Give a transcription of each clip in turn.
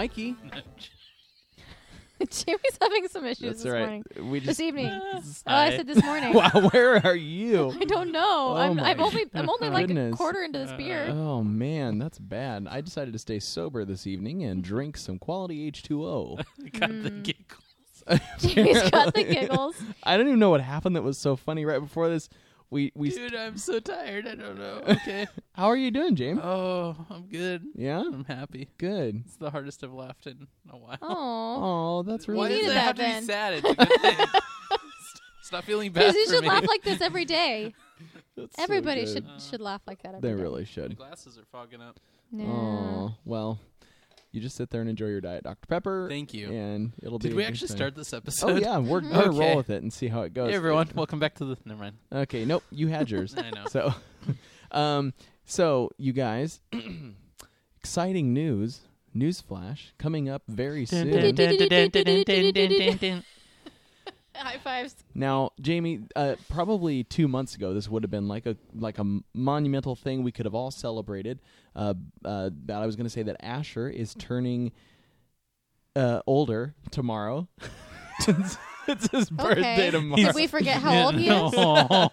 Mikey. Jimmy's having some issues That's this right. morning. We This just. evening. Oh, I said this morning. wow, where are you? I don't know. Oh I'm, my I'm only I'm only like a goodness. quarter into this beer. Oh man, that's bad. I decided to stay sober this evening and drink some quality H2O. got Mm. the giggles. Jimmy's got the giggles. I don't even know what happened that was so funny right before this. We we Dude, I'm so tired. I don't know. Okay. How are you doing, James? oh, I'm good. yeah? I'm happy. Good. It's the hardest I've laughed in a while. Oh, Oh, that's Why really needed does it that have to then. be sad? It's a good thing. Stop feeling bad because you for should me. laugh like this every day. that's so Everybody good. should Uh, should laugh like that every They day. really The should. glasses are fogging up. Yeah. Oh, well, you just sit there and enjoy your diet Dr. Pepper. Thank you. And it'll be Did we actually time. start this episode? Oh yeah, we're gonna Okay. roll with it and see how it goes. Hey everyone, welcome back to the. Never mind. Okay, nope, you had yours. I know. So, um, so you guys, exciting news, news flash coming up very soon. High fives. Now, Jamie, uh, probably two months ago, this would have been like a like a monumental thing we could have all celebrated. Uh, uh, but I was going to say that Asher is turning uh, older tomorrow. it's, it's his birthday tomorrow. Did we forget how old he is?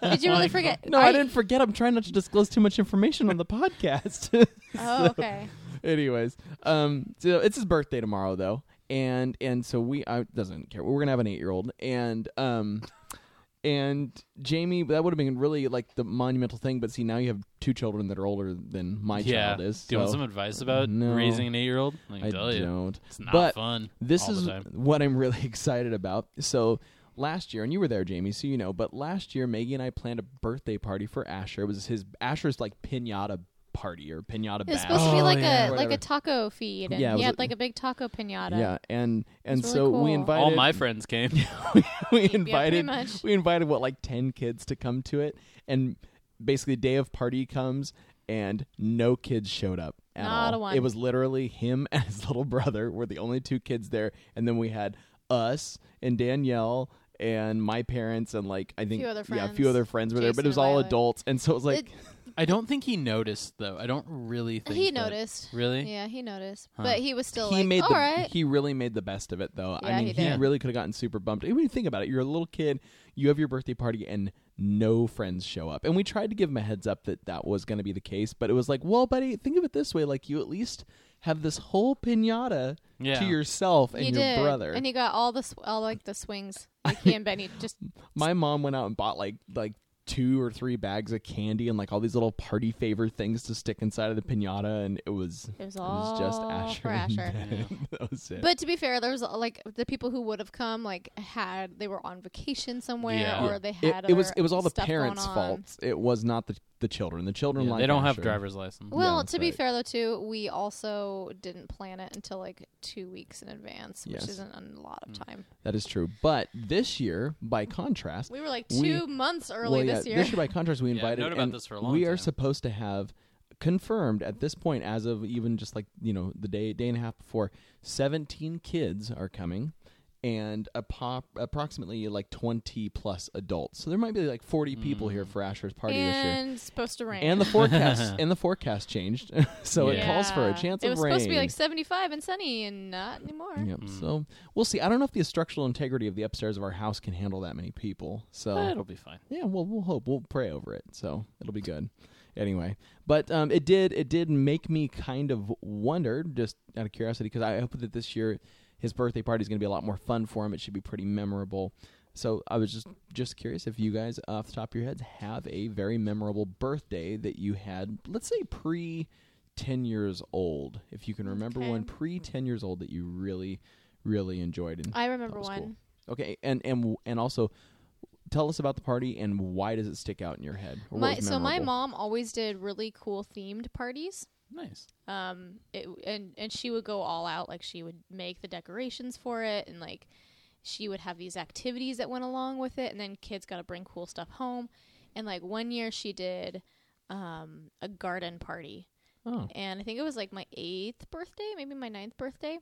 Did you really forget? no, Are I you- didn't forget. I'm trying not to disclose too much information on the podcast. Oh, okay. Anyways, um, so it's his birthday tomorrow though, and and so we I doesn't care. We're gonna have an eight year old, and um, and Jamie, that would have been really like the monumental thing. But see, now you have two children that are older than my yeah. child is. Do you want some advice about No. raising an eight-year-old? I I tell don't. it's not But fun. This is what I'm really excited about. So last year, and you were there, Jamie, so you know. But last year, Maggie and I planned a birthday party for Asher. It was his Asher's like pinata party or pinata It's supposed to be Oh, like yeah. a like a taco feed, and Yeah, it he had a- like a big taco pinata. Yeah, and and It's so really we cool. invited All my friends came. we pretty invited much. we invited what like 10 kids to come to it and basically day of party comes and no kids showed up at Not all a one. it was literally him and his little brother were the only two kids there and then we had us and danielle and my parents and like i think Few other yeah a friends. few other friends were there but Jason it was and all Violet. adults and so it was like It- I don't think he noticed though. I don't really think he that- noticed. Really? Yeah, he noticed, Huh. but he was still he like, made "All the right." he really made the best of it though. I Yeah, mean, he he, did. really could have gotten super bummed. I mean, think about it. You're a little kid. You have your birthday party and no friends show up. And we tried to give him a heads up that that was going to be the case, but it was like, well, buddy, think of it this way: like you at least have this whole pinata Yeah. to yourself and he your did, brother. and he got all the sw- all like the swings. Like he and Benny just My mom went out and bought like like two or three bags of candy and like all these little party favor things to stick inside of the pinata, and it was it was it was just Asher. for and Asher. That was it. But to be fair, there was like the people who would have come, like had they were on vacation somewhere, Yeah. or they had. it was other it was all the stuff going parents' on. fault. It was not the the children. The children Yeah, like they don't have Asher. driver's license. Well, Yeah, to be but- fair though, too, we also didn't plan it until like two weeks in advance, which Yes. isn't a lot of Mm. time. That is true. But this year, by contrast, We were like We- two months early well, yeah, this year. this year by contrast, we Yeah, I've invited. known about and this for a long we are supposed to have confirmed at this point, as of even just like you know the day day and a half before, seventeen kids are coming. And a pop, approximately like twenty plus adults, so there might be like forty people here Mm. for Asher's party this year. and supposed to rain. And the forecast and the forecast changed, so it calls for a Yeah. chance It of was supposed to be like 75 and sunny, and not anymore. Yep. Mm. So we'll see. I don't know if the structural integrity of the upstairs of our house can handle that many people. So Eh, it'll be fine. yeah, well, we'll hope. We'll pray over it. So it'll be good. Anyway, but um, it did it did make me kind of wonder, just out of curiosity, because I hope that this year his birthday party is going to be a lot more fun for him. It should be pretty memorable. So I was just just curious if you guys, off the top of your heads, have a very memorable birthday that you had. Let's say pre ten years old, if you can remember Okay. one pre ten years old that you really really enjoyed. And I remember one. cool. okay, and and and also tell us about the party and why does it stick out in your head? My, so my mom always did really cool themed parties. Nice. um it and and she would go all out like she would make the decorations for it and like she would have these activities that went along with it and then kids got to bring cool stuff home and like one year she did um a garden party Oh, and i think it was like my eighth birthday maybe my ninth birthday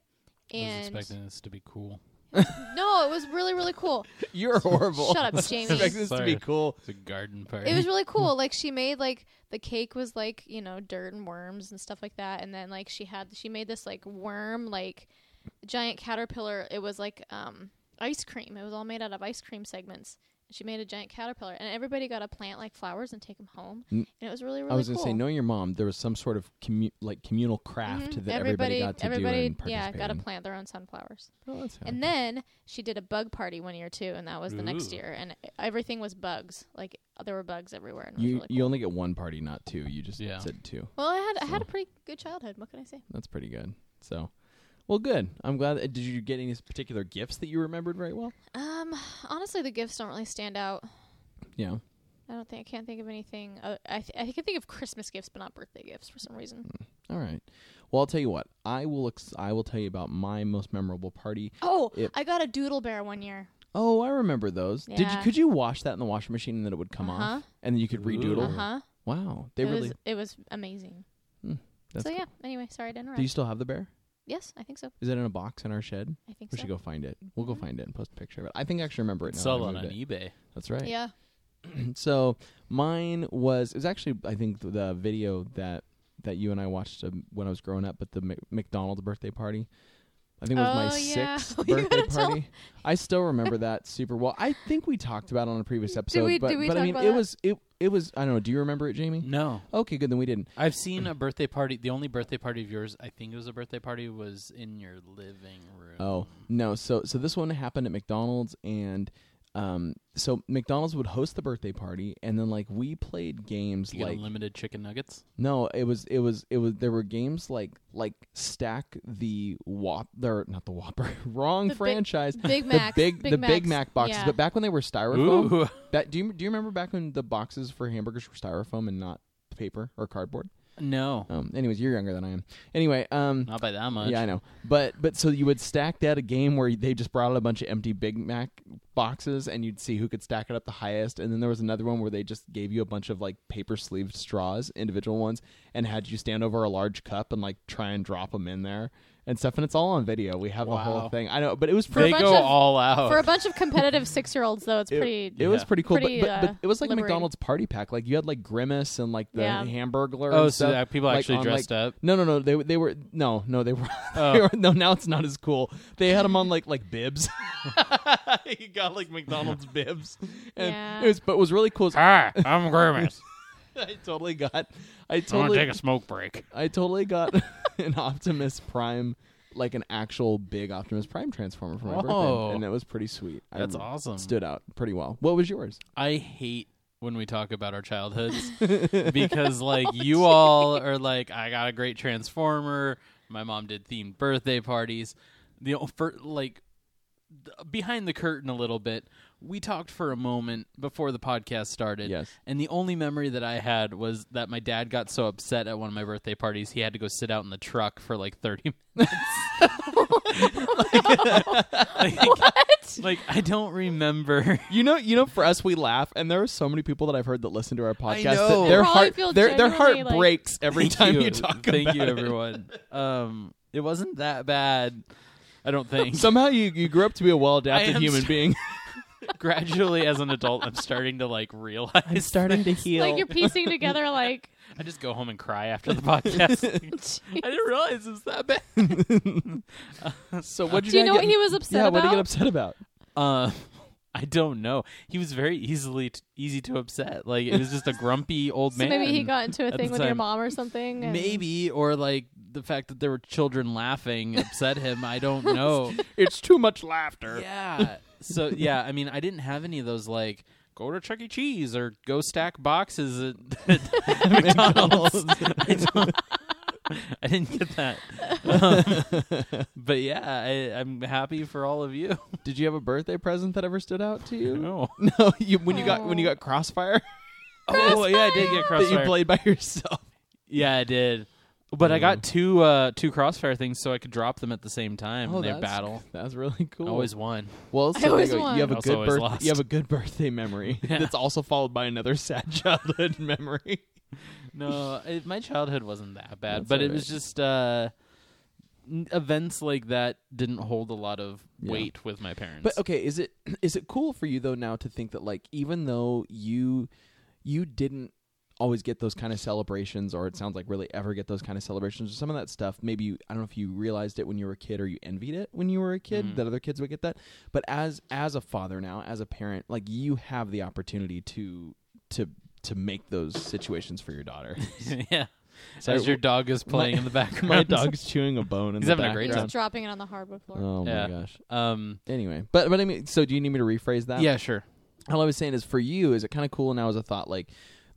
And I was expecting this to be cool. No it was really really cool you're horrible. Shut up, Jamie. Expect this to be Sorry. cool. It's a garden party. it was really cool like she made like the cake was like you know dirt and worms and stuff like that and then like she had she made this like worm like giant caterpillar it was like um ice cream it was all made out of ice cream segments she made a giant caterpillar and everybody got to plant like flowers and take them home and it was really really I was cool gonna say, knowing your mom, there was some sort of commu- like communal craft Mhm. that everybody, got to everybody, do and yeah got to plant their own sunflowers Oh, that's and then she did a bug party one year too and that was the next year and everything was bugs like there were bugs everywhere and you really you cool. only get one party, not two. You just Yeah. said two. well i had i had a pretty good childhood what can i say That's pretty good. So, well, good. I'm glad. That, Did you get any particular gifts that you remembered very well? Um, honestly, the gifts don't really stand out. Yeah. I don't think I can't think of anything. Uh, I th- I can think of Christmas gifts, but not birthday gifts for some reason. All right. Well, I'll tell you what. I will. Ex- I will tell you about my most memorable party. Oh, It- I got a doodle bear one year. Oh, I remember those. Did you? Could you wash that in the washing machine and then it would come Uh-huh. off, and then you could redoodle? Uh huh. Wow, they it really. was it was amazing. That's so cool. yeah. Anyway, sorry to interrupt. Do you still have the bear? Yes, I think so. Is it in a box in our shed? I think so. We so. should go find it. We'll go Mhm. find it and post a picture of it. I think I actually remember it. Now that Sell I it moved on eBay. That's right. Yeah. so mine was it was actually I think the video that that you and I watched um, when I was growing up, but the Mc- McDonald's birthday party. I think it was my Oh, yeah. sixth You birthday gotta tell- party. I still remember that super well. I think we talked about it on a previous episode, we- but did we but I talk mean about it that? was it it was I don't know. Do you remember it, Jamie? No. Okay, good. Then we didn't. I've seen a birthday party. The only birthday party of yours, I think it was a birthday party, was in your living room. Oh no! So so this one happened at McDonald's, and um, so McDonald's would host the birthday party, and then like we played games You get like unlimited chicken nuggets. no, it was it was it was there were games like like stack the Whop, or not the Whopper, wrong The big- franchise. Big the Macs. big, the Big Macs. Mac boxes, Yeah. but back when they were styrofoam. Ooh. That do you do you remember back when the boxes for hamburgers were styrofoam and not paper or cardboard? No. Um, anyways, you're younger than I am. Anyway, um, Not by that much. yeah, I know. But but so you would stack that a game where they just brought out a bunch of empty Big Mac boxes and you'd see who could stack it up the highest. And then there was another one where they just gave you a bunch of like paper sleeved straws, individual ones, and had you stand over a large cup and like try and drop them in there and stuff. And it's all on video. We have a whole thing. I know, but it was pretty. a They go of- all out. For a bunch of competitive six-year-olds, though, it's It- pretty. It was pretty cool, Pretty, but, but, uh, but it was like a liberating. McDonald's party pack. Like you had like Grimace and like the Yeah. Hamburglar. oh, and so stuff. people like, actually on, dressed like, up. No, no, no. They they were no, no. They were, Oh. they were no. Now it's not as cool. They had them on like like bibs. you got like McDonald's bibs, and Yeah. it was but what was really cool. Hi, I'm Grimace. I totally got. I I want totally to take a smoke break. I totally got an Optimus Prime. Like an actual big Optimus Prime transformer for my Whoa. birthday, and it was pretty sweet. I That's rem- awesome. Stood out pretty well. What was yours? I hate when we talk about our childhoods because like you all are like I got a great transformer. My mom did themed birthday parties. The for like th- behind the curtain a little bit. We talked for a moment before the podcast started. Yes. And the only memory that I had was that my dad got so upset at one of my birthday parties, he had to go sit out in the truck for like 30 minutes. like, What? like, I don't remember. You know, you know, for us, we laugh, and there are so many people that I've heard that listen to our podcast that their heart, their their heart like- breaks every time you, you. talk Thank about you, it. everyone. Um, it wasn't that bad. I don't think. Somehow you you grew up to be a well adapted human st- being. Gradually, as an adult, I'm starting to like realize. I'm starting to heal. Like you're piecing together, like. I just go home and cry after the podcast. I didn't realize it was that bad. so what Do you know what he was upset Yeah, what did he get upset about? Uh, I don't know. He was very easily t- easy to upset. Like it was just a grumpy old So man. maybe he got into a thing the with your mom or something. and- Maybe or like the fact that there were children laughing upset him. I don't know. It's too much laughter. Yeah. So yeah, I mean, I didn't have any of those like go to Chuck E. Cheese or go stack boxes at, at McDonald's. I, don't- I didn't get that. Um, but yeah, I, I'm happy for all of you. Did you have a birthday present that ever stood out to you? No. No, you when you got when you got Crossfire Oh yeah, I did get Crossfire. that you played by yourself. Yeah, I did. But I got two uh, two crossfire things, so I could drop them at the same time. Oh, and they that's- battle. That's really cool. I always won. well, so there always you, go. won. you have a Also good always birth- lost. You have a good birthday memory Yeah. that's also followed by another sad childhood memory. No, it, my childhood wasn't that bad, That's but it all was just uh, n- events like that didn't hold a lot of Yeah. weight with my parents. But okay, is it is it cool for you though now to think that like even though you you didn't always get those kind of celebrations or it sounds like really ever get those kind of celebrations or some of that stuff maybe you, I don't know if you realized it when you were a kid or you envied it when you were a kid Mhm. that other kids would get that but as as a father now as a parent like you have the opportunity to to to make those situations for your daughter yeah, So as your dog is playing in the background, my dog's chewing a bone in He's the having a great He's dropping it on the hardwood floor. oh Yeah. my gosh Um, anyway but but I mean so do you need me to rephrase that yeah, sure. all I was saying is for you, is it kind of cool now as a thought, like,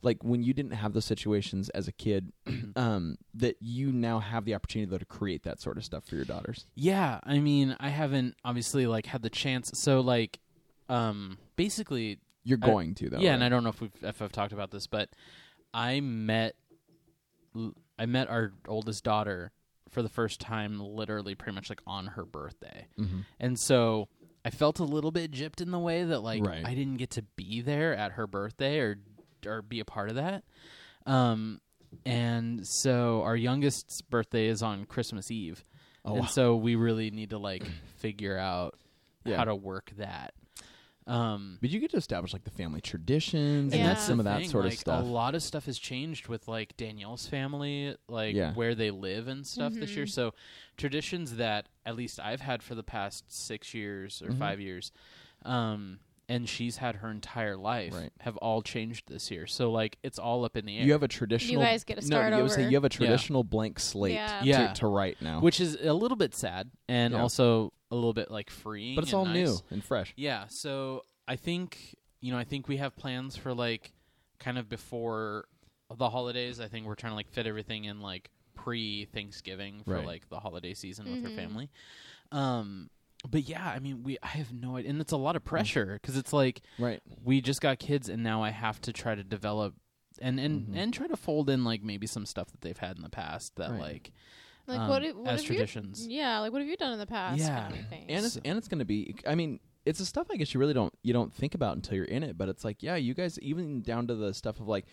like when you didn't have those situations as a kid, um, that you now have the opportunity though to create that sort of stuff for your daughters. Yeah, I mean, I haven't obviously like had the chance. So like, um, basically, You're I- going to though. yeah, right? and I don't know if we've if I've talked about this, but I met I met our oldest daughter for the first time, literally pretty much like on her birthday, Mhm. and so I felt a little bit gypped in the way that like Right. I didn't get to be there at her birthday or or be a part of that. Um, and so our youngest's birthday is on Christmas Eve, Oh, and wow. so we really need to like figure out Yeah. how to work that. Um, but you get to establish like the family traditions and Yeah. that's some of that thing, sort like, of stuff. A lot of stuff has changed with like Danielle's family, like Yeah. where they live and stuff this year. Mhm. So traditions that at least I've had for the past six years or Mhm. five years, um, and she's had her entire life, Right. have all changed this year. So like it's all up in the air. You have a traditional. guys get to no, start you would say you have a traditional blank slate Yeah. to, Yeah. to write now, which is a little bit sad and Yeah. also a little bit like freeing. but it's and all nice. new and fresh. Yeah, so I think you know, I think we have plans for like kind of before the holidays. I think we're trying to like fit everything in like pre Thanksgiving for Right. like the holiday season with her Mhm. family. Um but yeah, I mean, we I have no idea, and it's a lot Mm. of pressure because it's like Right. we just got kids, and now I have to try to develop and and Mhm. and try to fold in like maybe some stuff that they've had in the past that Right. like Like um, what? i- What as have you- traditions. yeah, like what have you done in the past? Yeah. kind of and it's and it's going to be i mean it's the stuff i guess you really don't you don't think about until you're in it but it's like yeah you guys even down to the stuff of like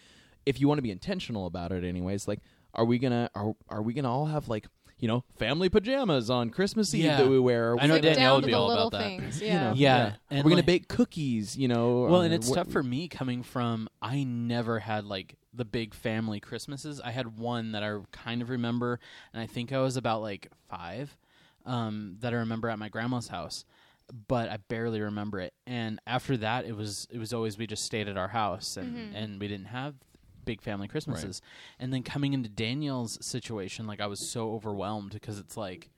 if you want to be intentional about it anyways like are we gonna are, are we gonna all have like you know family pajamas on christmas eve Yeah. that we wear I know gonna- Down Danielle would to be the all little about that. things. you Yeah. know, Yeah, and we're we gonna like- bake cookies you know Well, or and it's what- tough for me coming from I never had like the big family Christmases. I had one that I kind of remember, and I think I was about like five. Um, that I remember at my grandma's house, but I barely remember it. And after that, it was it was always we just stayed at our house, and Mhm. and we didn't have big family Christmases. And then coming into Danielle's situation, like I was so overwhelmed because it's like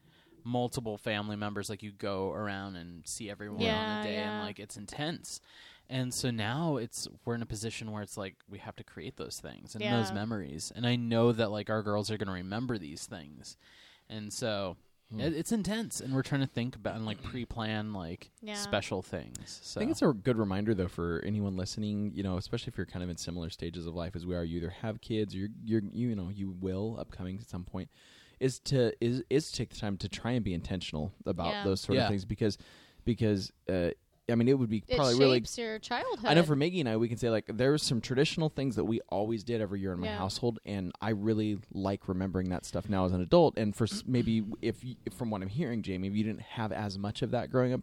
multiple family members like you go around and see everyone on a day and like it's intense. And so now it's we're in a position where it's like we have to create those things and those memories. And i know that like our girls are going to remember these things. And so Hmm. it, it's intense and we're trying to think about and like pre-plan like Yeah. special things so I think it's a good reminder though for anyone listening, you know, especially if you're kind of in similar stages of life as we are, you either have kids or you're, you're you know, you will upcoming at some point, is to is is to take the time to try and be intentional about Yeah. those sort Yeah. of things because because uh, I mean it would be It probably really shapes your childhood. I know for Maggie and I, we can say like there's some traditional things that we always did every year in my Yeah. household, and I really like remembering that stuff now as an adult. And for s- maybe if, you, if from what I'm hearing, Jamie, if you didn't have as much of that growing up,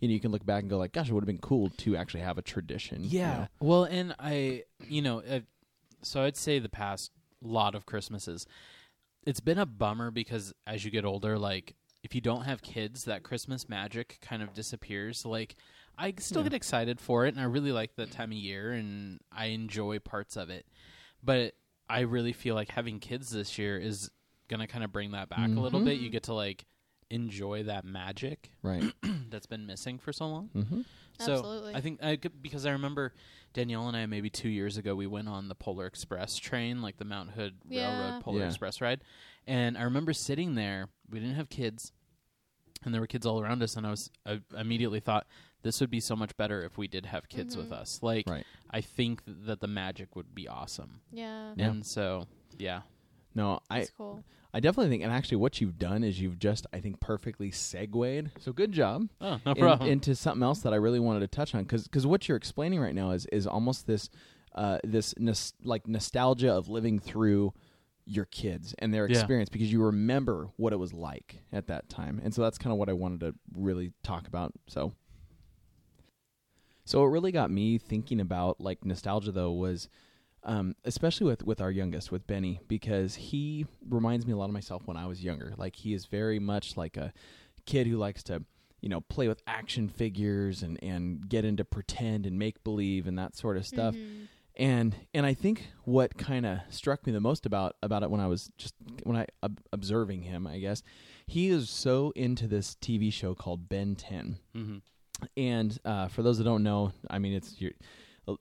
you know, you can look back and go like, gosh, it would have been cool to actually have a tradition. you yeah know? well and i you know uh, so i'd say the past lot of christmases it's been a bummer because as you get older like if you don't have kids that christmas magic kind of disappears like i still Yeah. get excited for it and i really like that time of year and i enjoy parts of it but i really feel like having kids this year is gonna kind of bring that back a little Mhm. bit you get to like enjoy that magic right. that's been missing for so long mm-hmm. so Absolutely. I think I could, because I remember Danielle and I maybe two years ago we went on the Polar Express train, like the Mount Hood Yeah. Railroad Polar Yeah. Express ride, and I remember sitting there. We didn't have kids, and there were kids all around us, and I was I immediately thought this would be so much better if we did have kids with Mhm. us. Like Right. I think that the magic would be awesome, yeah. Yeah. and so yeah, No, I cool. I definitely think, and actually, what you've done is you've just, I think, perfectly segued. So good job. Oh, no in- problem. into something else that I really wanted to touch on because what you're explaining right now is is almost this uh, this nos- like nostalgia of living through your kids and their Yeah. experience because you remember what it was like at that time, and so that's kind of what I wanted to really talk about. So, so it really got me thinking about like nostalgia though was. Um, especially with, with our youngest, with Benny, because he reminds me a lot of myself when I was younger. Like he is very much like a kid who likes to you know play with action figures and and get into pretend and make believe and that sort of stuff Mhm. and and I think what kind of struck me the most about about it when I was just when I ob- observing him I guess he is so into this TV show called Ben 10 hmm and uh, for those that don't know I mean it's your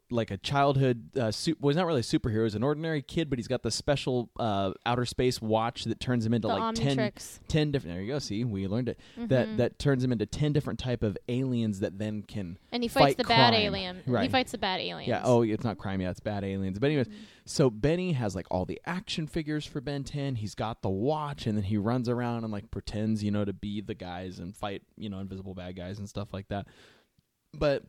like a childhood uh, su- well he's not really a superhero he's an ordinary kid but he's got the special uh, outer space watch that turns him into The like 10, Omnitrix. 10 different there you go see we learned it that Mhm. that turns him into 10 different type of aliens that then can and he fights fight the bad crime. alien. He Right. fights the bad aliens. yeah oh it's not crime yeah it's bad aliens but anyways Mhm. so benny has like all the action figures for ben 10 he's got the watch and then he runs around and like pretends you know to be the guys and fight you know invisible bad guys and stuff like that but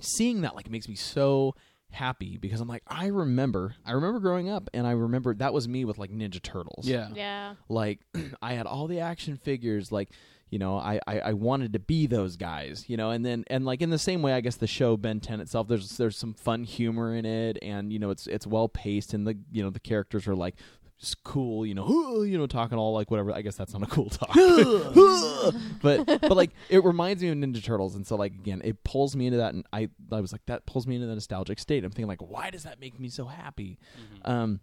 seeing that like makes me so happy because i'm like i remember i remember growing up and i remember that was me with like ninja turtles Yeah. Yeah. like I had all the action figures like you know I, I I wanted to be those guys you know and then and like in the same way I guess the show Ben 10 itself there's there's some fun humor in it and you know it's it's well paced and the you know the characters are like just cool you know you know talking all like whatever. I guess that's not a cool talk. But but like it reminds me of Ninja Turtles. And so like again it pulls me into that. And I I was like that pulls me into the nostalgic state. I'm thinking like why does that make me so happy? Mhm. um,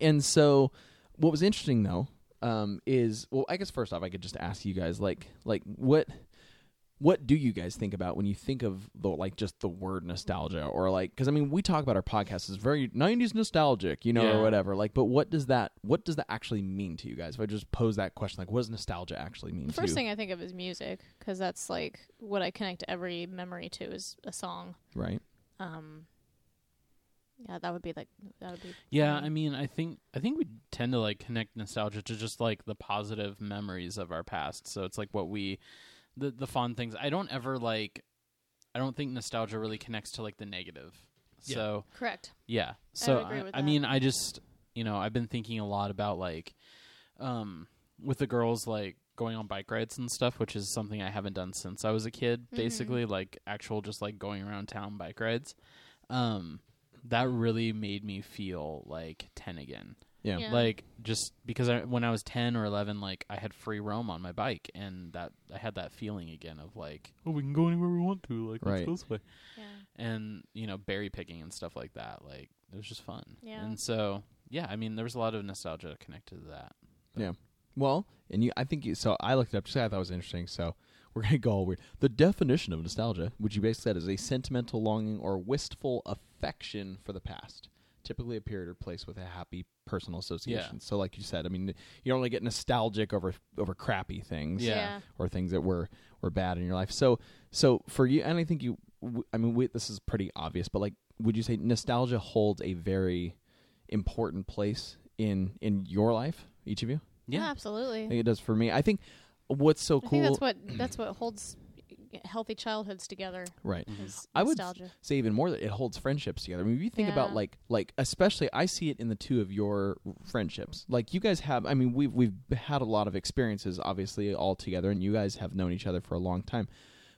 and so, what was interesting though um, is well, I guess first off, I could just ask you guys like like what what do you guys think about when you think of the like just the word nostalgia or like because I mean we talk about our podcast is very '90s nostalgic, you know, Yeah. or whatever. Like, but what does that what does that actually mean to you guys? If I just pose that question, like, what does nostalgia actually mean The to first you? thing I think of is music because that's like what I connect every memory to is a song. right? Um, yeah, that would be like that would be. Yeah, mine. I mean, I think I think we tend to like connect nostalgia to just like the positive memories of our past. So it's like what we the the fun things. I don't ever like I don't think nostalgia really connects to like the negative. Yeah. So correct. yeah. So agree I, with I mean, I just you know, I've been thinking a lot about like um with the girls like going on bike rides and stuff, which is something I haven't done since I was a kid, Mhm. basically like actual just like going around town bike rides. Um that really made me feel like 10 again. Yeah. Yeah. Like just because I, when I was 10 or 11 like I had free roam on my bike and that I had that feeling again of like oh we can go anywhere we want to like Right. let's go this way Yeah. and you know berry picking and stuff like that like it was just fun Yeah. and so yeah i mean there was a lot of nostalgia connected to that Yeah. Well, and you, I think you. So I looked it up. Just I thought it was interesting. So we're gonna go all weird. The definition of nostalgia, which you basically said, is a sentimental longing or wistful affection for the past, typically a period or place with a happy personal association. So, like you said, I mean, you don't really get nostalgic over over crappy things, Yeah. or things that were were bad in your life. So, so for you, and I think you, I mean, we, this is pretty obvious, but like, would you say nostalgia holds a very important place in in your life, each of you? Yeah, oh, absolutely. I think it does for me. I think what's so I cool, think that's what that's what holds healthy childhoods together. right? Mhm. I would nostalgia. Say even more that it holds friendships together. I mean, if you think about like like especially, I see it in the two of your friendships. Like you guys have, I mean, we've we've had a lot of experiences, obviously, all together, and you guys have known each other for a long time.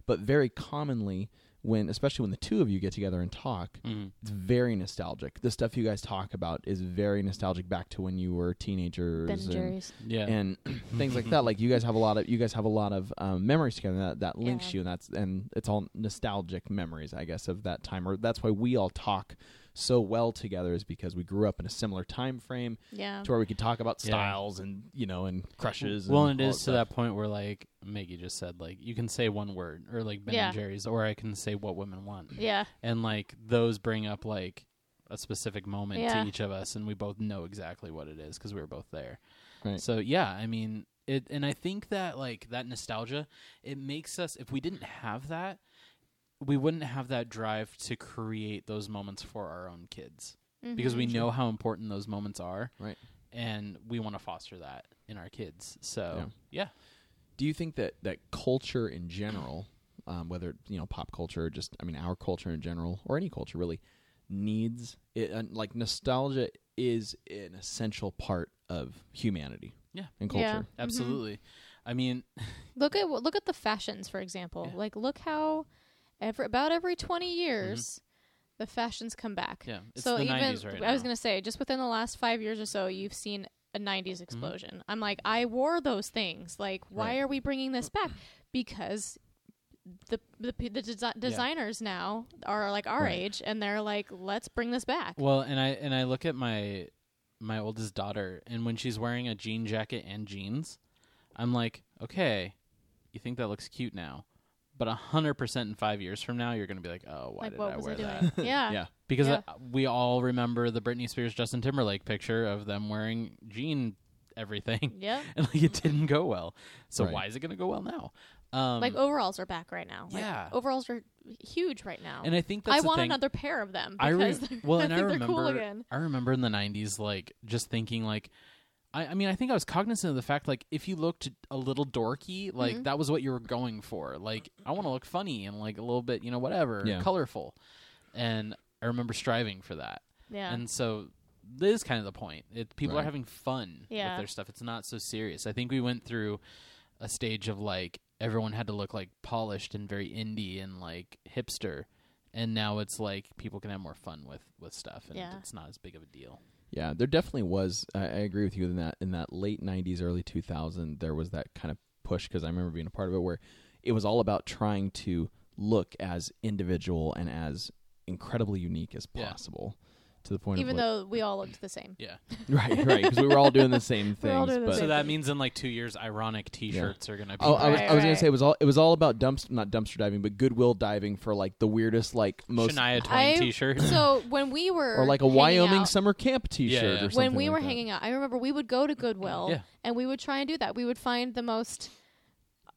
But very commonly, when especially when the two of you get together and talk, Mhm. it's very nostalgic. The stuff you guys talk about is very nostalgic back to when you were teenagers. Ben and and- Jerry's. yeah and things like that. Like you guys have a lot of you guys have a lot of um, memories together that that links Yeah. you, and that's and it's all nostalgic memories, I guess, of that time. Or that's why we all talk so well together is because we grew up in a similar time frame Yeah. to where we could talk about Yeah. styles and you know and crushes. well and and it all to that point where like maggie just said like you can say one word or like ben Yeah. and jerry's or i can say what women want Yeah. and like those bring up like a specific moment Yeah. to each of us and we both know exactly what it is because we were both there Right. so yeah i mean it and i think that like that nostalgia it makes us if we didn't have that we wouldn't have that drive to create those moments for our own kids because we Mhm. know how important those moments are Right. and we want to foster that in our kids. So yeah, Do you think that that culture in general, um, whether you know pop culture, or just I mean our culture in general, or any culture really, needs it? Uh, like nostalgia is an essential part of humanity. Yeah. and Yeah. culture. Mhm. absolutely. I mean, Look at look at the fashions, for example. Yeah. Like, look how every about every twenty years, the fashions come back. Mm-hmm. yeah, it's so the even 90s right I was now. gonna say, just within the last five years or so, you've seen a '90s explosion. I'm like, I wore those things. Like, why Right. are we bringing this back? Because the the, p- the desi- designers now are like our Right. age, and they're like, let's bring this back. Well, and I and I look at my my oldest daughter, and when she's wearing a jean jacket and jeans, I'm like, okay, you think that looks cute now, but a hundred percent in five years from now, you're gonna be like, oh, why like, did what I was wear I that? doing? yeah. Yeah, Because Yeah. uh, we all remember the Britney Spears Justin Timberlake picture of them wearing jean everything, Yeah. and like it didn't go well. So Right. why is it gonna go well now? Um, like overalls are back right now. Like, yeah. overalls are huge right now. and I think that's I the want thing. another pair of them I re- because they're, well, I and I think they're remember, cool again. I remember in the '90s, like just thinking, like, I, I mean, I think I was cognizant of the fact, like, if you looked a little dorky, like Mhm. that was what you were going for. Like, I want to look funny and like a little bit, you know, whatever, Yeah. colorful. And I remember striving for that. Yeah. And so this is kind of the point. It, people are Right. having fun Yeah. with their stuff. It's not so serious. I think we went through a stage of like everyone had to look like polished and very indie and like hipster. And now it's like people can have more fun with with stuff, and Yeah. it's not as big of a deal. Yeah, there definitely was. I, I agree with you in that in that late '90s, early 2000, there was that kind of push because I remember being a part of it where it was all about trying to look as individual and as incredibly unique as Yeah. possible. To the point Even of though we all looked the same. Yeah. right, right, because we were all doing the same We're all things. doing the but so same that thing. means in like two years, ironic T-shirts are gonna be. Oh, I was, Right, I was gonna right. say it was all it was all about dumpster not dumpster diving, but Goodwill diving for like the weirdest, like most Shania Twain I- T-shirt. So when we were or like a hanging Wyoming out- summer camp T-shirt Yeah, yeah. or something. when we like were that. hanging out, I remember we would go to Goodwill Yeah. and we would try and do that. We would find the most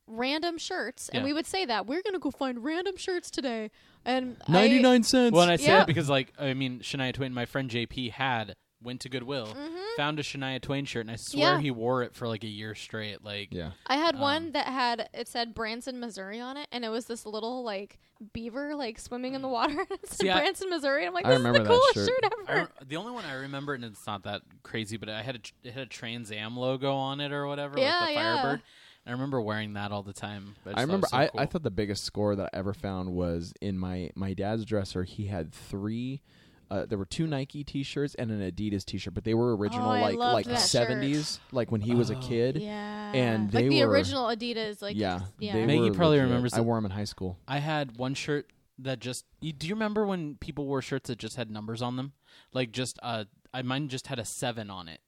random shirts and Yeah. we would say that we're gonna go find random shirts today. And I- ninety nine cents. Well, and I say Yeah. that because, like, I mean, Shania Twain, my friend JP had went to Goodwill, Mhm. found a Shania Twain shirt, and I swear Yeah. he wore it for like a year straight. Like, yeah, I had Um, one that had it said Branson, Missouri on it, and it was this little like beaver like swimming in the water. and it said See, I- Branson, Missouri. And I'm like, I this is remember the that coolest shirt. shirt, I ever. rem- the only one I remember, and it's not that crazy, but I had a tr- it had a Trans Am logo on it or whatever, Yeah, like the yeah. Firebird. And I remember wearing that all the time. I, I remember so I, cool. I thought the biggest score that I ever found was in my my dad's dresser. He had three. Uh, there were two Nike T-shirts and an Adidas T-shirt, but they were original Oh, like like that seventies, like when he was a Oh. kid. Yeah, And they like they the were- original Adidas. Like yeah, yeah. Maggie were probably legit. remembers I wore them in high school. I had one shirt that just. You, do you remember when people wore shirts that just had numbers on them? Like just uh, I mine just had a seven on it.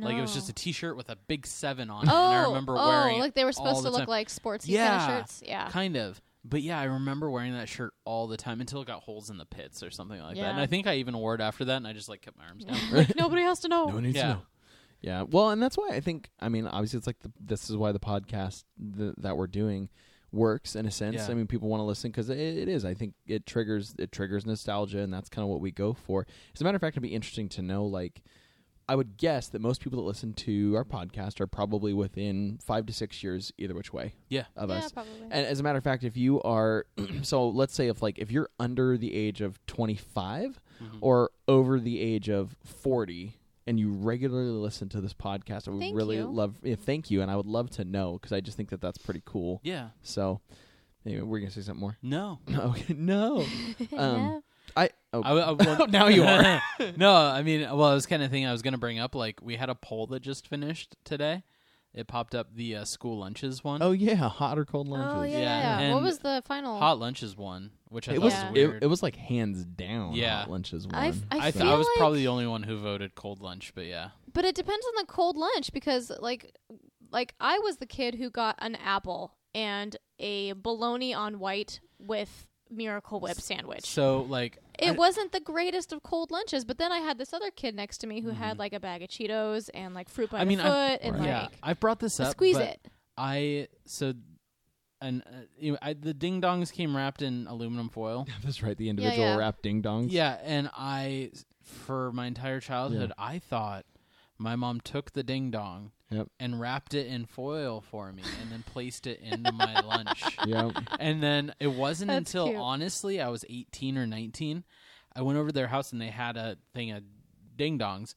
Like it was just a T-shirt with a big seven on it. Oh, and I oh, remember oh, wearing it like they were supposed to look time. like sportsy kind of shirts. Yeah, kind of. But yeah, I remember wearing that shirt all the time until it got holes in the pits or something like that. And I think I even wore it after that, and I just like kept my arms down. like nobody has to know. No one needs Yeah. to know. Yeah, well, and that's why I think. I mean, obviously, it's like the, this is why the podcast th- that we're doing works in a sense. Yeah. I mean, people want to listen because it, it is. I think it triggers it triggers nostalgia, and that's kind of what we go for. As a matter of fact, it'd be interesting to know. Like, I would guess that most people that listen to our podcast are probably within five to six years, either which way, Yeah. of yeah, us. probably. And as a matter of fact, if you are, so let's say if like if you're under the age of 25 Mhm. or over the age of 40 and you regularly listen to this podcast, I would Thank really you. love, yeah, thank you. And I would love to know because I just think that that's pretty cool. yeah. So anyway, we're going to say something more. No. okay. No. Um, I, oh, I, I, well, now you are. no, I mean, well, I was kind of thing I was going to bring up. Like, we had a poll that just finished today. It popped up the uh, school lunches one. oh yeah. Hot or cold lunches. oh yeah, Yeah, yeah. What was the final? Hot lunches one, which I It thought was, was Yeah. it, weird. it was like hands down. Yeah. Hot lunches one. I f- I I, th- feel I was like- probably the only one who voted cold lunch, but yeah. But it depends on the cold lunch because like like I was the kid who got an apple and a bologna on white with Miracle Whip sandwich. So, like, it I- wasn't the greatest of cold lunches, but then I had this other kid next to me who had Mhm. like a bag of Cheetos and like fruit by I mean, the I've- and Right. yeah, I brought this up. squeeze but it. I so, and uh, you know, I, the ding dongs came wrapped in aluminum foil. Yeah, that's right. The individual yeah. wrapped ding dongs. Yeah, and I, for my entire childhood, I thought my mom took the ding dong Yep. and wrapped it in foil for me and then placed it into my lunch. Yeah. And then it wasn't That's until cute. honestly I was 18 or 19, I went over to their house and they had a thing of ding dongs,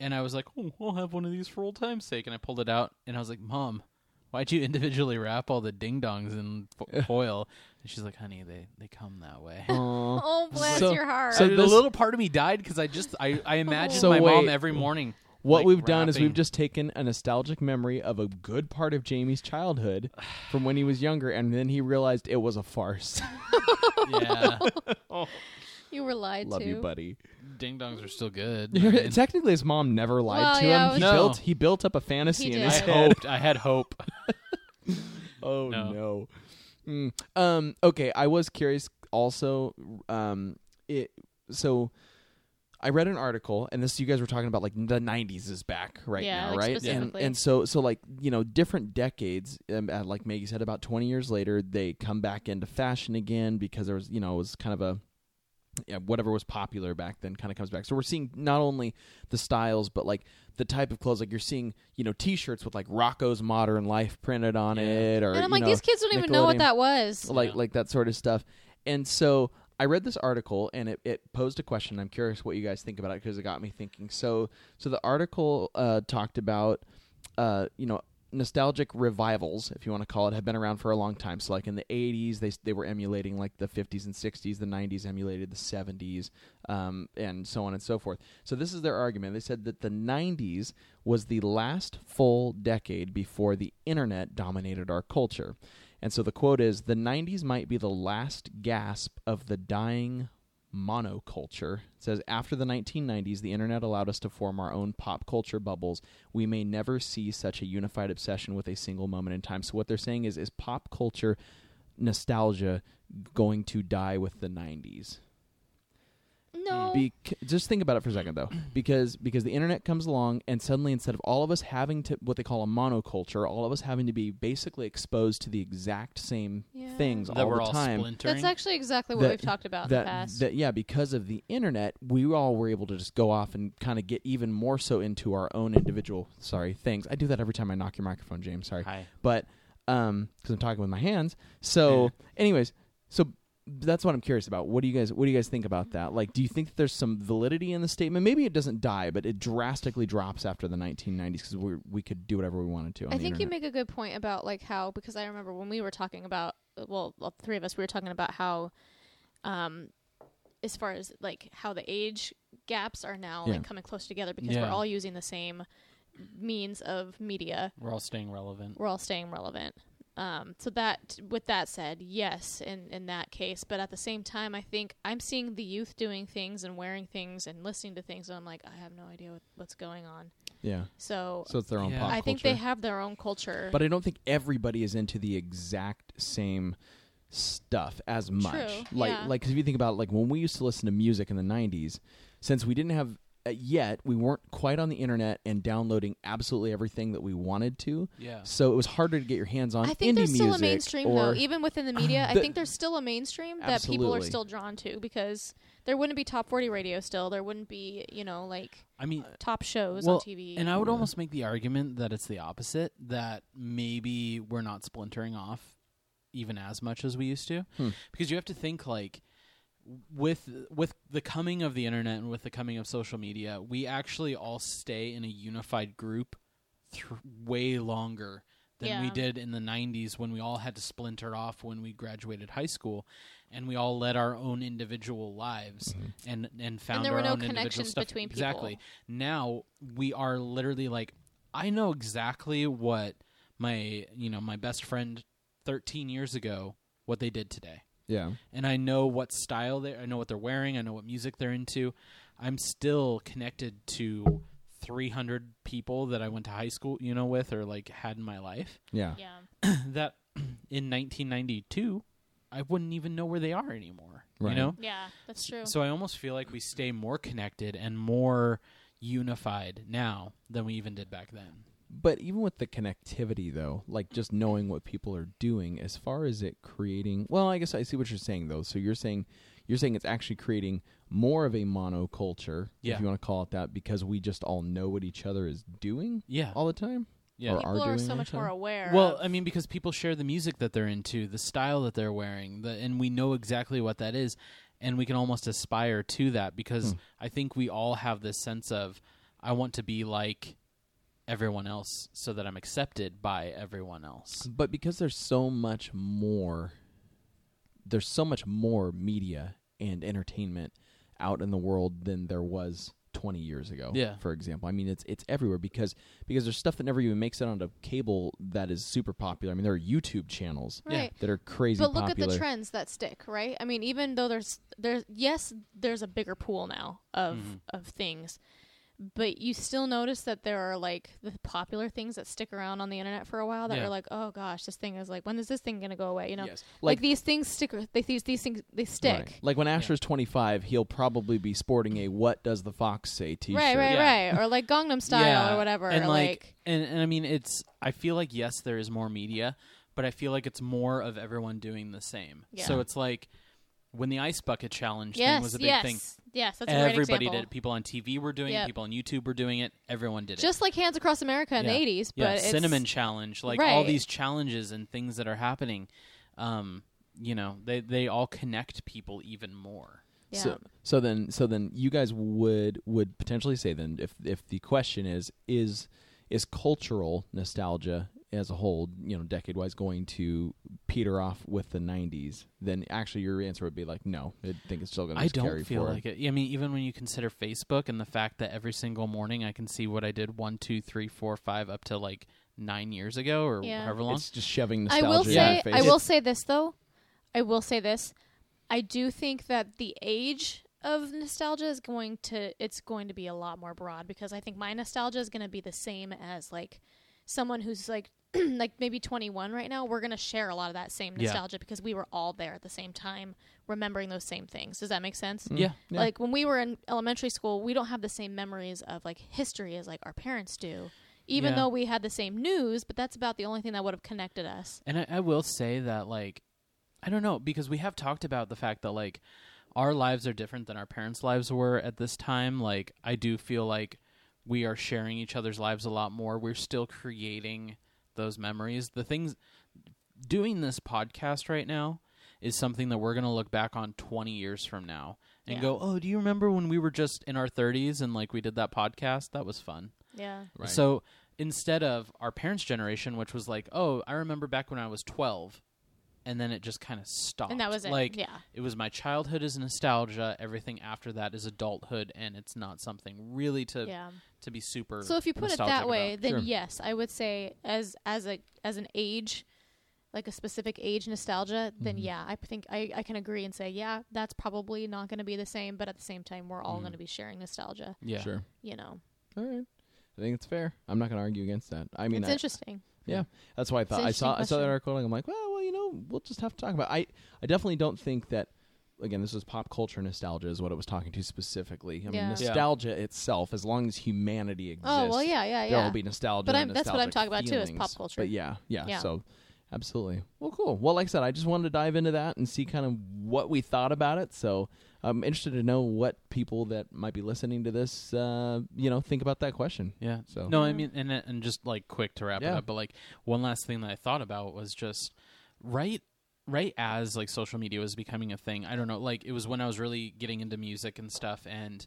and I was like, "Oh, I'll have one of these for old time's sake." And I pulled it out and I was like, "Mom, why'd you individually wrap all the ding dongs in fo- foil?" And she's like, "Honey, they they come that way." Aw. Oh, bless So- your heart. so So a this- little part of me died because I just I I oh. imagined So my mom every morning. What like, we've done is we've just taken a nostalgic memory of a good part of Jamie's childhood from when he was younger, and then he realized it was a farce. yeah, you were lied Love to. Love you, buddy. ding dongs are still good. I, mean, Technically, his mom never lied Well, to yeah, him. He was- built he built up a fantasy He in his I head. hoped I had hope. Oh No. no. Mm. Um. Okay. I was curious. Also, um. It. So, I read an article, and this you guys were talking about like the '90s is back right Yeah, now, like, right? And and so so like you know different decades. Um, uh, like Maggie said, about 20 years later, they come back into fashion again because there was you know it was kind of a yeah, whatever was popular back then kind of comes back. So we're seeing not only the styles, but like the type of clothes. Like you're seeing, you know, T-shirts with like Rocko's Modern Life printed on Yeah. it, or and I'm like, know, these kids don't even know what that was. like Yeah. like that sort of stuff. And so I read this article, and it, it posed a question. I'm curious what you guys think about it because it got me thinking. So so the article uh, talked about, uh, you know. Nostalgic revivals, if you want to call it, have been around for a long time. So, like in the '80s, they they were emulating like the '50s and '60s. The '90s emulated the '70s, um, and so on and so forth. So, this is their argument. They said that the '90s was the last full decade before the internet dominated our culture. And so the quote is The 90s might be the last gasp of the dying monoculture. It says After the 1990s, the internet allowed us to form our own pop culture bubbles. We may never see such a unified obsession with a single moment in time. So what they're saying is Is pop culture nostalgia going to die with the 90s? No. Bec- just think about it for a second though because because the internet comes along and suddenly instead of all of us having to what they call a monoculture all of us having to be basically exposed to the exact same Yeah. things that all we're the all time splintering. That's actually exactly what that- we've talked about in that, the past. that yeah because of the internet we all were able to just go off and kind of get even more so into our own individual sorry things i do that every time i knock your microphone james sorry Hi. but um because i'm talking with my hands so anyways so that's what i'm curious about what do you guys what do you guys think about that like do you think that there's some validity in the statement maybe it doesn't die but it drastically drops after the 1990s because we we could do whatever we wanted to on I the think you make a good point about like how because I remember when we were talking about well, all three of us we were talking about how um as far as like how the age gaps are now Yeah. like coming close together because Yeah. we're all using the same means of media. We're all staying relevant. We're all staying relevant. Um, so that, with that said, yes, in in that case, but at the same time, I think I'm seeing the youth doing things and wearing things and listening to things, and I'm like, I have no idea what, what's going on. yeah So, so it's their own Yeah. pop I think culture. they have their own culture. But I don't think everybody is into the exact same stuff as much. True, Like, yeah. like 'cause if you think about like when we used to listen to music in the '90s, since we didn't have yet, we weren't quite on the internet and downloading absolutely everything that we wanted to. Yeah. So it was harder to get your hands on I think indie there's still a mainstream or though, even within the media. I The- think there's still a mainstream that people are still drawn to because there wouldn't be top 40 radio still. There wouldn't be, you know, like I mean, top shows well, on TV. and I would Yeah. almost make the argument that it's the opposite. That maybe we're not splintering off even as much as we used to, Hmm. because you have to think like with with the coming of the internet and with the coming of social media, we actually all stay in a unified group thr way longer than we did in the 90s when we all had to splinter off when we graduated high school and we all led our own individual lives mm-hmm. and and found there our were no own individual connections stuff. between people. exactly now we are literally like i know exactly what my you know my best friend 13 years ago what they did today yeah. and I know what style they I know what they're wearing, I know what music they're into. I'm still connected to 300 people that I went to high school, you know, with or like had in my life Yeah. yeah. that in 1992 I wouldn't even know where they are anymore, Right. you know? Yeah, that's true. So I almost feel like we stay more connected and more unified now than we even did back then. But even with the connectivity, though, like just knowing what people are doing, as far as it creating, well, I guess I see what you're saying, though. So you're saying you're saying it's actually creating more of a monoculture, Yeah. if you want to call it that, because we just all know what each other is doing Yeah. all the time. yeah. or People are are so much the more aware. Well, of- I mean, because people share the music that they're into, the style that they're wearing, the, and we know exactly what that is, and we can almost aspire to that because Hmm. I think we all have this sense of, I want to be like everyone else so that I'm accepted by everyone else. But because there's so much more, there's so much more media and entertainment out in the world than there was 20 years ago. Yeah. For example, I mean it's it's everywhere because because there's stuff that never even makes it onto cable that is super popular. I mean there are YouTube channels right. that are crazy But look popular. at the trends that stick, right? I mean, even though there's there's yes, there's a bigger pool now of Mhm. of things, but you still notice that there are like the popular things that stick around on the internet for a while that Yeah. are like, oh gosh, this thing is like, when is this thing gonna go away? You know, Yes. like, these things stick. They, these these things they stick. Right. Like when Asher's 25, he'll probably be sporting a "What does the fox say?" T-shirt. Right, right, Yeah. right, or like Gangnam Style Yeah, or whatever. and like, like, and, and I mean, it's. I feel like yes, there is more media, but I feel like it's more of everyone doing the same. Yeah. So it's like when the ice bucket challenge yes, thing was a big yes, thing. yes, that's a Everybody example. did it. People on TV were doing Yep. it. People on YouTube were doing it. Everyone did it. Just like Hands Across America in Yeah. the '80s, yeah, but it's, cinnamon challenge, like all these challenges and things that are happening. Um, you know, they they all connect people even more. Yeah. So so then so then you guys would would potentially say then if if the question is is is cultural nostalgia as a whole, you know, decade wise going to peter off with the 90s, then actually your answer would be like no. I think it's still going to carry. I don't carry feel forward. like it. I mean, even when you consider Facebook and the fact that every single morning I can see what I did one, two, three, four, five, up to like nine years ago or Yeah. however long. It's just shoving I will say, your face. I will say this though. I will say this. I do think that the age of nostalgia is going to it's going to be a lot more broad because I think my nostalgia is going to be the same as like someone who's like like maybe 21 right now. We're going to share a lot of that same Yeah. nostalgia because we were all there at the same time remembering those same things. Does that make sense? Mm, Yeah. Like when we were in elementary school, we don't have the same memories of like history as like our parents do. Even Yeah. though we had the same news, but that's about the only thing that would have connected us. And I, I will say that, like, I don't know, because we have talked about the fact that, like, our lives are different than our parents' lives were at this time. Like, I do feel like we are sharing each other's lives a lot more. We're still creating those memories. The things, doing this podcast right now is something that we're going to look back on 20 years from now and Yeah. go, oh, do you remember when we were just in our 30s and, like, we did that podcast? That was fun. Yeah. Right. So instead of our parents' generation, which was like, oh, I remember back when I was 12, and then it just kind of stopped. And that was it. Like, yeah. it was my childhood is nostalgia. Everything after that is adulthood, and it's not something really to Yeah. to be super. So if you put it that way, about. then Sure. yes, I would say as as a as an age, like a specific age nostalgia, then Mhm. yeah, I think I, I can agree and say yeah, that's probably not going to be the same. But at the same time, we're all Mhm. going to be sharing nostalgia. yeah, Sure. You know, All right. I think it's fair. I'm not going to argue against that. I mean, it's I, interesting. Yeah, that's why I thought I interesting saw I saw that question. article and I'm like, well, well, you know, we'll just have to talk about. It. I I definitely don't think that. Again, this was pop culture nostalgia is what it was talking to specifically. I mean, Yeah. Yeah. nostalgia itself, as long as humanity exists, Oh well, yeah, yeah, yeah. There will be nostalgia. But I'm- that's what I'm nostalgic talking about, too, is pop culture. But yeah, yeah, Yeah. So, absolutely. Well, cool. Well, like I said, I just wanted to dive into that and see kind of what we thought about it. So, I'm interested to know what people that might be listening to this, uh, you know, think about that question. yeah. So, No, I mean, and and just like quick to wrap it up, but like one last thing that I thought about was just right right as like social media was becoming a thing. I don't know, like it was when I was really getting into music and stuff and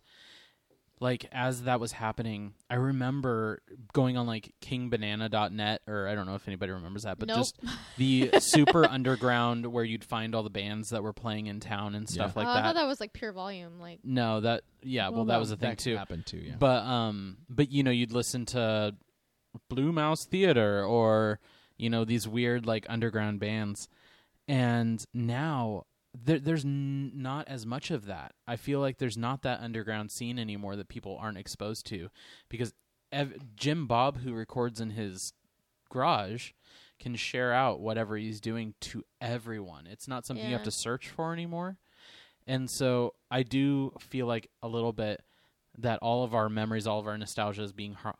like as that was happening, I remember going on like kingbanana.net or I don't know if anybody remembers that, but Nope. just the super underground where you'd find all the bands that were playing in town and stuff Yeah. like Uh, I that. thought that was like PureVolume. Like no, that yeah, well, that, was a thing too. Happened too. Yeah. But um, but you know, you'd listen to Blue Mouse Theater or you know these weird like underground bands, and now there, there's n- not as much of that. I feel like there's not that underground scene anymore that people aren't exposed to, because ev- Jim Bob, who records in his garage, can share out whatever he's doing to everyone. It's not something you have to search for anymore. And so I do feel like a little bit that all of our memories, all of our nostalgia is being ho-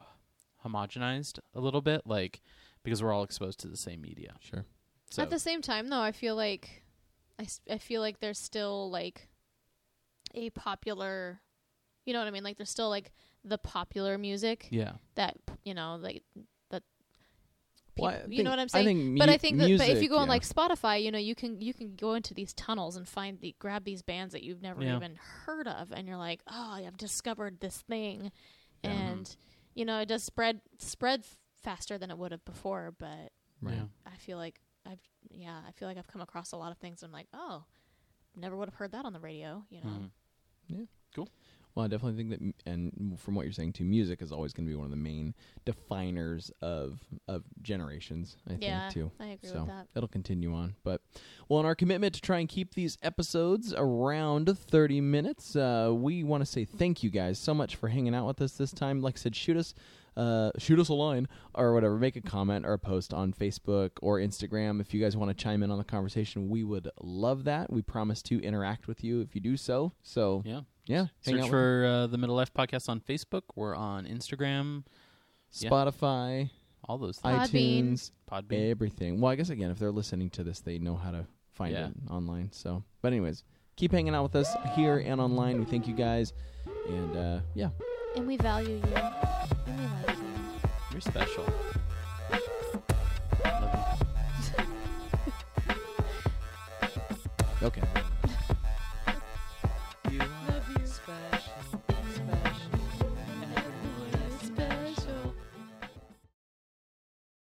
homogenized a little bit, like because we're all exposed to the same media. sure. So at the same time, though, I feel like I, s- I feel like there's still like a popular you know what I mean? Like there's still like the popular music Yeah. that you know, like that Well, I you think- know what I'm I saying? think but I think that but if you go on like Spotify, you know, you can you can go into these tunnels and find the grab these bands that you've never Yeah. even heard of and you're like, "Oh, I've discovered this thing." Yeah. And mm-hmm. you know, it does spread spread faster than it would have before, but Right. Yeah. I feel like I've yeah, I feel like I've come across a lot of things. I'm like, oh, never would have heard that on the radio. You know, Mhm. Yeah, cool. Well, I definitely think that, m- and from what you're saying too, music is always going to be one of the main definers of of generations. I Yeah, think too. I agree so with that. that'll continue on. But well, in our commitment to try and keep these episodes around 30 minutes, uh, we want to say thank you guys so much for hanging out with us this time. Like I said, shoot us. Uh, shoot us a line or whatever. Make a comment or a post on Facebook or Instagram if you guys want to chime in on the conversation. We would love that. We promise to interact with you if you do so. So Yeah. yeah, Search for uh, the Middle Life Podcast on Facebook. We're on Instagram. yeah. Spotify, All those things. Podbean. iTunes, Podbean. everything. Well, I guess again, if they're listening to this, they know how to find Yeah. it online. So, but anyways, keep hanging out with us here and online. We thank you guys, and uh, yeah, And we value you. And we love you. You're special. Love okay. you. You